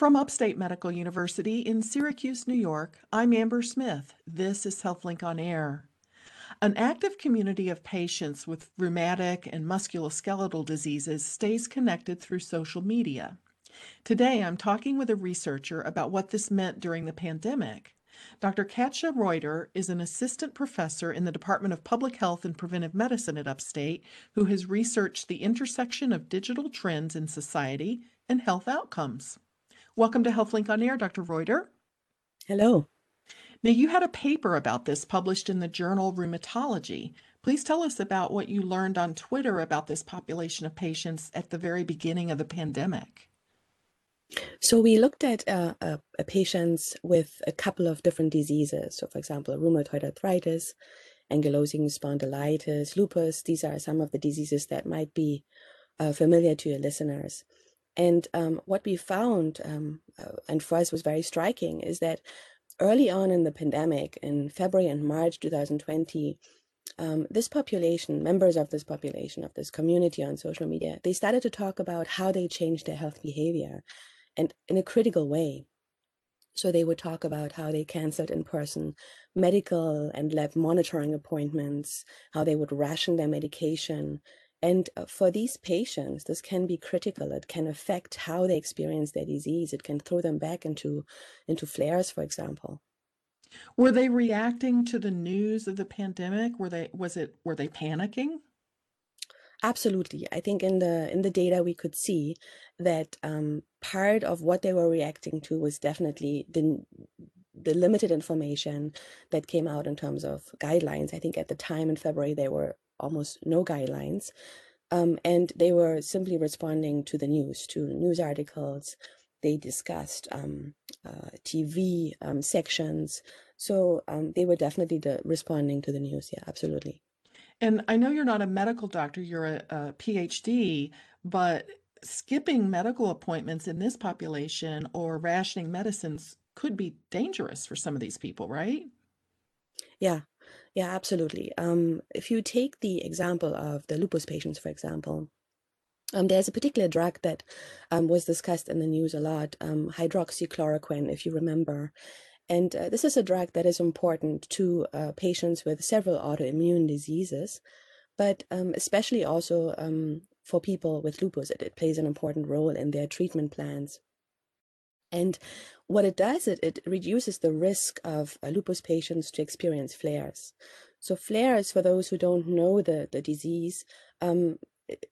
From Upstate Medical University in Syracuse, New York, I'm Amber Smith. This is HealthLink on Air. An active community of patients with rheumatic and musculoskeletal diseases stays connected through social media. Today, I'm talking with a researcher about what this meant during the pandemic. Dr. Katja Reuter is an assistant professor in the Department of Public Health and Preventive Medicine at Upstate who has researched the intersection of digital trends in society and health outcomes. Welcome to HealthLink on Air, Dr. Reuter. Hello. Now, you had a paper about this published in the journal Rheumatology. Please tell us about what you learned on Twitter about this population of patients at the very beginning of the pandemic. So we looked at uh, uh, patients with a couple of different diseases. So, for example, rheumatoid arthritis, ankylosing spondylitis, lupus. These are some of the diseases that might be uh, familiar to your listeners. And um, what we found, um, uh, and for us was very striking, is that early on in the pandemic, in February and March 2020, um, this population, members of this population, of this community on social media, they started to talk about how they changed their health behavior and in a critical way. So they would talk about how they canceled in person medical and lab monitoring appointments, how they would ration their medication. And uh, for these patients, this can be critical. It can affect how they experience their disease. It can throw them back into, into flares, for example. Were they reacting to the news of the pandemic? Were they was it were they panicking? Absolutely. I think in the in the data we could see that um, part of what they were reacting to was definitely the the limited information that came out in terms of guidelines. I think at the time in February they were almost no guidelines, um, and they were simply responding to the news, to news articles. They discussed um, uh, TV um, sections, so um, they were definitely the, responding to the news. Yeah, absolutely. And I know you're not a medical doctor, you're a, a PhD, but skipping medical appointments in this population or rationing medicines could be dangerous for some of these people, right? Yeah, yeah, absolutely. Um, if you take the example of the lupus patients, for example, um, there's a particular drug that um, was discussed in the news a lot, um, hydroxychloroquine, if you remember. And uh, this is a drug that is important to uh, patients with several autoimmune diseases, but um, especially also um, for people with lupus. It, it, plays an important role in their treatment plans. And what it does, it, it reduces the risk of uh, lupus patients to experience flares. So flares, for those who don't know the, the disease, um,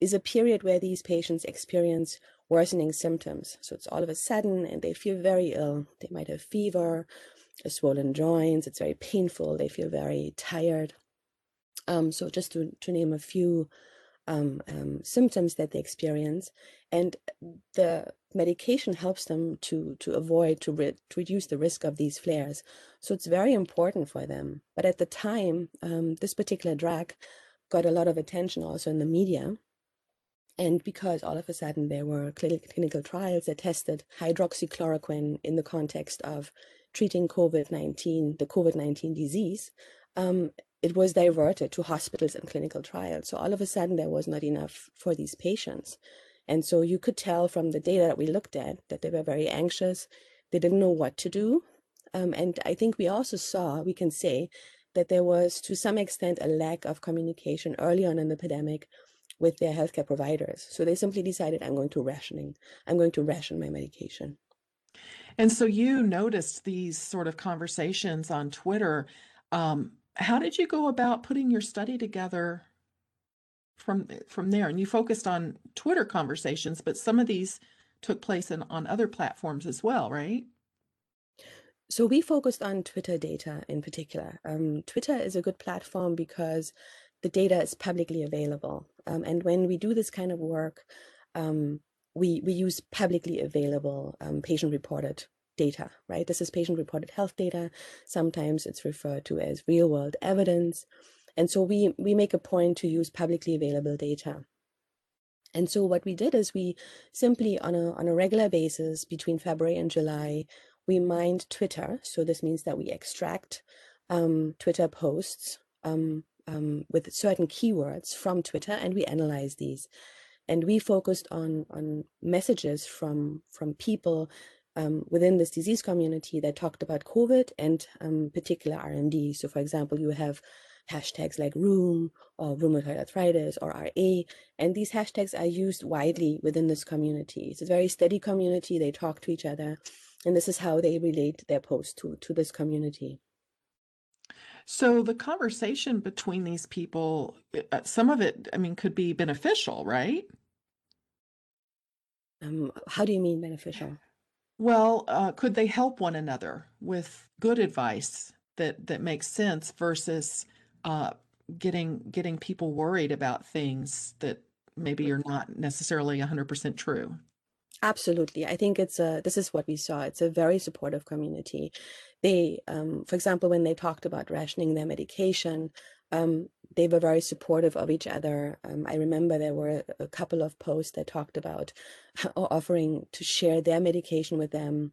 is a period where these patients experience worsening symptoms. So it's all of a sudden and they feel very ill. They might have fever, swollen joints. It's very painful. They feel very tired. Um, so just to, to name a few um, um, symptoms that they experience, and the medication helps them to to avoid to, re to reduce the risk of these flares. So it's very important for them. But at the time, um, this particular drug got a lot of attention also in the media and because all of a sudden there were clinical trials that tested hydroxychloroquine in the context of treating COVID 19, the COVID 19 disease, um, it was diverted to hospitals and clinical trials. So all of a sudden there was not enough for these patients. And so you could tell from the data that we looked at that they were very anxious. They didn't know what to do. Um, and I think we also saw, we can say, that there was to some extent a lack of communication early on in the pandemic with their healthcare providers. So they simply decided, I'm going to rationing. I'm going to ration my medication. And so you noticed these sort of conversations on Twitter. Um, how did you go about putting your study together from from there? And you focused on Twitter conversations, but some of these took place in, on other platforms as well, right? So we focused on Twitter data in particular. Um, Twitter is a good platform because the data is publicly available. Um, and when we do this kind of work, um, we, we use publicly available um, patient-reported data, right? This is patient-reported health data. Sometimes it's referred to as real-world evidence. And so we, we make a point to use publicly available data. And so what we did is we simply, on a, on a regular basis between February and July, we mined Twitter. So this means that we extract um, Twitter posts um, um, with certain keywords from Twitter and we analyze these. And we focused on, on messages from, from people um, within this disease community that talked about COVID and um, particular RMD. So, for example, you have hashtags like rheum or rheumatoid arthritis or RA, and these hashtags are used widely within this community. It's a very steady community. They talk to each other, and this is how they relate their posts to to this community. So the conversation between these people, uh, some of it, I mean, could be beneficial, right? Um, how do you mean beneficial? Well, uh, could they help one another with good advice that that makes sense versus uh, getting getting people worried about things that maybe are not necessarily 100% true? Absolutely. I think it's a, this is what we saw. It's a very supportive community. They, um, for example, when they talked about rationing their medication, um, they were very supportive of each other. Um, I remember there were a couple of posts that talked about offering to share their medication with them.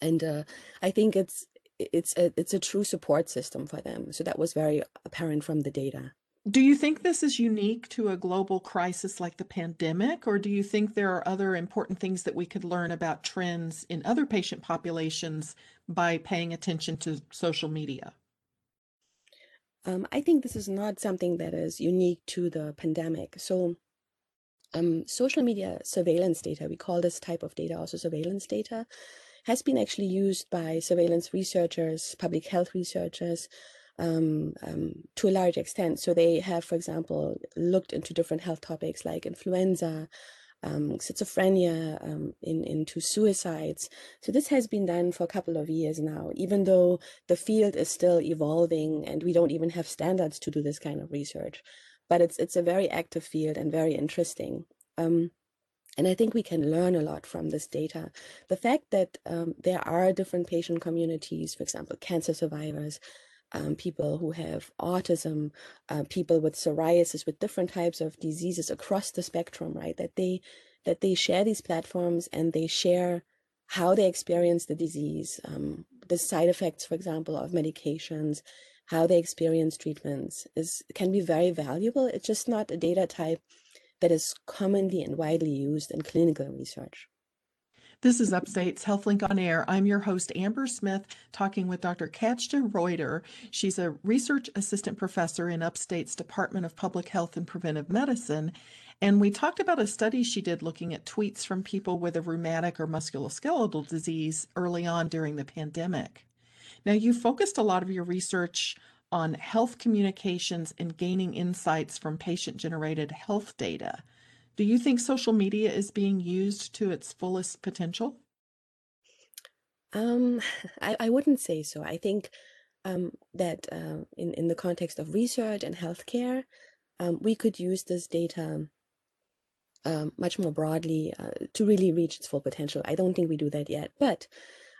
And uh, I think it's it's a it's a true support system for them. So that was very apparent from the data. Do you think this is unique to a global crisis like the pandemic, or do you think there are other important things that we could learn about trends in other patient populations by paying attention to social media? Um, I think this is not something that is unique to the pandemic. So, um, social media surveillance data, we call this type of data also surveillance data, has been actually used by surveillance researchers, public health researchers, um, um, to a large extent. So they have, for example, looked into different health topics like influenza, um, schizophrenia, um, in, into suicides. So this has been done for a couple of years now, even though the field is still evolving and we don't even have standards to do this kind of research. But it's it's a very active field and very interesting. Um, and I think we can learn a lot from this data. The fact that um, there are different patient communities, for example, cancer survivors, um, people who have autism, uh, people with psoriasis, with different types of diseases across the spectrum, right? That they that they share these platforms and they share how they experience the disease, um, the side effects, for example, of medications, how they experience treatments is can be very valuable. It's just not a data type that is commonly and widely used in clinical research. This is Upstate's HealthLink on Air. I'm your host, Amber Smith, talking with Dr. Katja Reuter. She's a research assistant professor in Upstate's Department of Public Health and Preventive Medicine. And we talked about a study she did looking at tweets from people with a rheumatic or musculoskeletal disease early on during the pandemic. Now, you focused a lot of your research on health communications and gaining insights from patient generated health data. Do you think social media is being used to its fullest potential? Um, I, I wouldn't say so. I think um, that uh, in, in the context of research and healthcare, um, we could use this data um, much more broadly uh, to really reach its full potential. I don't think we do that yet, but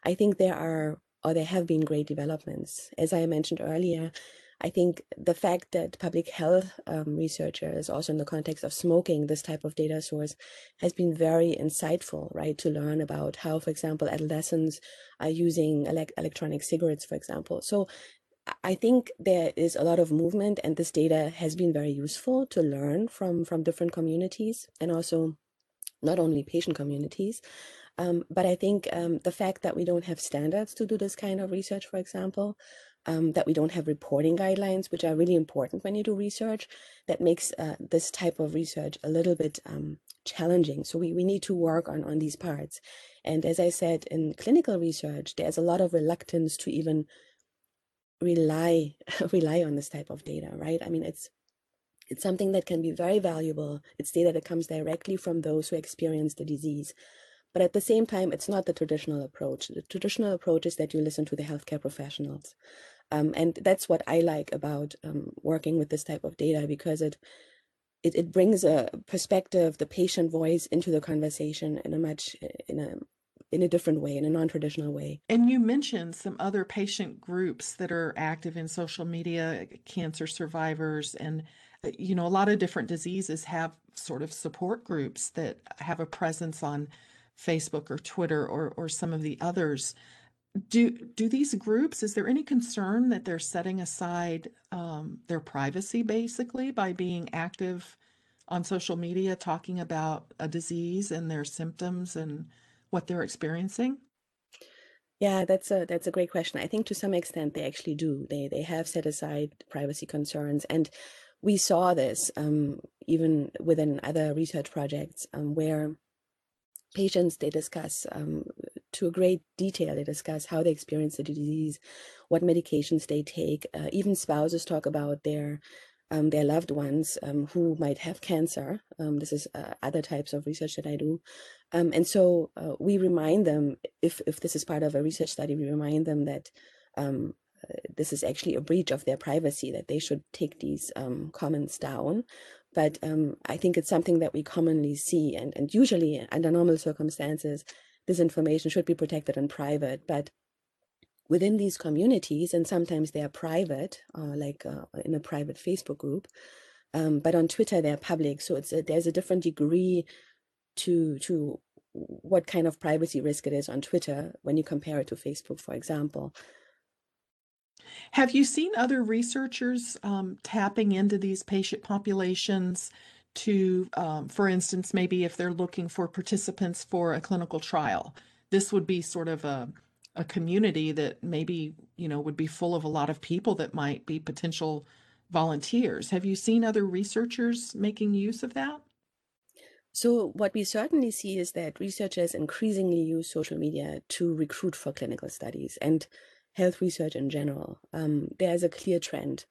I think there are or there have been great developments. As I mentioned earlier, I think the fact that public health um, researchers, also in the context of smoking, this type of data source, has been very insightful, right? To learn about how, for example, adolescents are using ele- electronic cigarettes, for example. So I think there is a lot of movement, and this data has been very useful to learn from from different communities, and also not only patient communities. Um, but I think um, the fact that we don't have standards to do this kind of research, for example, um, that we don't have reporting guidelines, which are really important when you do research, that makes uh, this type of research a little bit um, challenging. So we, we need to work on, on these parts. And as I said, in clinical research, there's a lot of reluctance to even rely rely on this type of data, right? I mean, it's it's something that can be very valuable. It's data that comes directly from those who experience the disease. But at the same time, it's not the traditional approach. The traditional approach is that you listen to the healthcare professionals. Um, and that's what I like about um, working with this type of data because it, it it brings a perspective, the patient voice into the conversation in a much in a in a different way, in a non-traditional way. And you mentioned some other patient groups that are active in social media, cancer survivors, and uh, you know a lot of different diseases have sort of support groups that have a presence on Facebook or Twitter or or some of the others do do these groups is there any concern that they're setting aside um, their privacy basically by being active on social media talking about a disease and their symptoms and what they're experiencing Yeah, that's a that's a great question. I think to some extent they actually do. They they have set aside privacy concerns, and we saw this um, even within other research projects um, where patients they discuss um, to a great detail. They discuss how they experience the disease, what medications they take. Uh, even spouses talk about their um, their loved ones um, who might have cancer. Um, this is uh, other types of research that I do. Um, and so uh, we remind them, if, if this is part of a research study, we remind them that um, uh, this is actually a breach of their privacy, that they should take these um, comments down. But I think it's something that we commonly see, and, and usually under normal circumstances, this information should be protected and private. But within these communities, and sometimes they are private, uh, like uh, in a private Facebook group, um, but on Twitter they're public. So it's a, there's a different degree to to what kind of privacy risk it is on Twitter when you compare it to Facebook, for example. Have you seen other researchers um, tapping into these patient populations to, um, for instance, maybe if they're looking for participants for a clinical trial? This would be sort of a a community that maybe, you know, would be full of a lot of people that might be potential volunteers. Have you seen other researchers making use of that? So what we certainly see is that researchers increasingly use social media to recruit for clinical studies and health research in general. Um, there's a clear trend.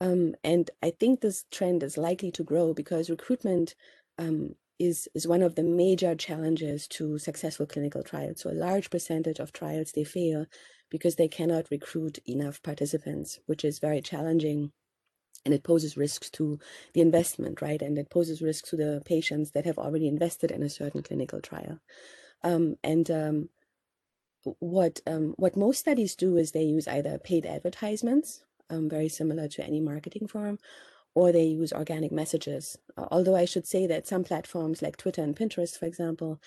Um, and I think this trend is likely to grow because recruitment um, is, is one of the major challenges to successful clinical trials. So a large percentage of trials, they fail because they cannot recruit enough participants, which is very challenging. And it poses risks to the investment, right? And it poses risks to the patients that have already invested in a certain clinical trial. Um, and um, what um, what most studies do is they use either paid advertisements, um, very similar to any marketing firm, or they use organic messages. Uh, although I should say that some platforms like Twitter and Pinterest, for example,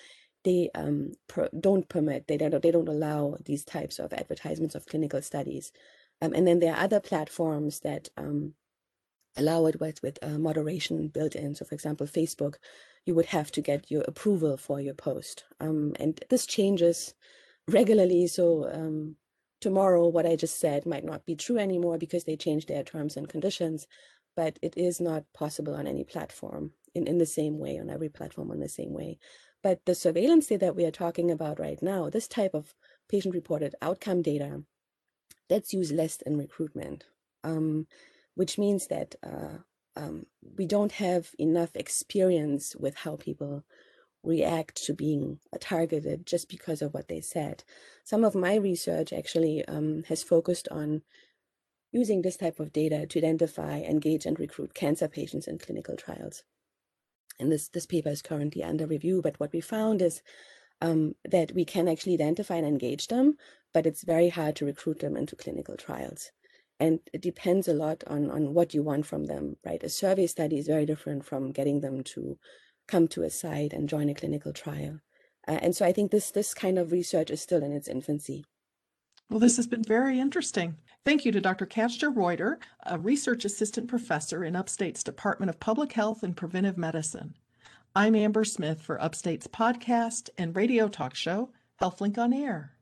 they um, per, don't permit, they don't, they don't allow these types of advertisements of clinical studies. Um, and then there are other platforms that um, allow it with, with uh, moderation built in. So for example, Facebook, you would have to get your approval for your post. Um, and this changes regularly. So um, tomorrow, what I just said might not be true anymore because they changed their terms and conditions but it is not possible on any platform in, in the same way, on every platform in the same way. But the surveillance data that we are talking about right now, this type of patient-reported outcome data, that's used less in recruitment, um, which means that uh, um, we don't have enough experience with how people react to being targeted just because of what they said. Some of my research actually um, has focused on using this type of data to identify, engage, and recruit cancer patients in clinical trials. And this, this paper is currently under review, but what we found is um, that we can actually identify and engage them, but it's very hard to recruit them into clinical trials. And it depends a lot on, on what you want from them, right? A survey study is very different from getting them to come to a site and join a clinical trial. Uh, and so I think this, this kind of research is still in its infancy. Well, this has been very interesting. Thank you to Dr. Katja Reuter, a research assistant professor in Upstate's Department of Public Health and Preventive Medicine. I'm Amber Smith for Upstate's podcast and radio talk show, HealthLink on Air.